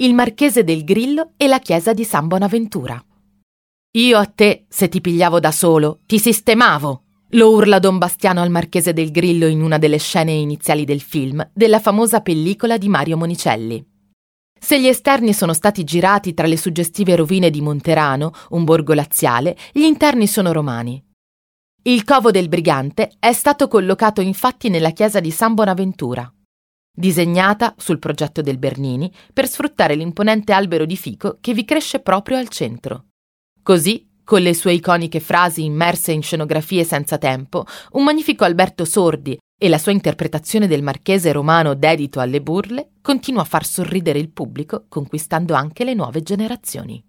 il marchese del Grillo e la chiesa di San Bonaventura. Io a te, se ti pigliavo da solo, ti sistemavo, lo urla Don Bastiano al marchese del Grillo in una delle scene iniziali del film, della famosa pellicola di Mario Monicelli. Se gli esterni sono stati girati tra le suggestive rovine di Monterano, un borgo laziale, gli interni sono romani. Il covo del brigante è stato collocato infatti nella chiesa di San Bonaventura, disegnata sul progetto del Bernini per sfruttare l'imponente albero di fico che vi cresce proprio al centro. Così con le sue iconiche frasi immerse in scenografie senza tempo, un magnifico Alberto Sordi e la sua interpretazione del marchese romano dedito alle burle continua a far sorridere il pubblico, conquistando anche le nuove generazioni.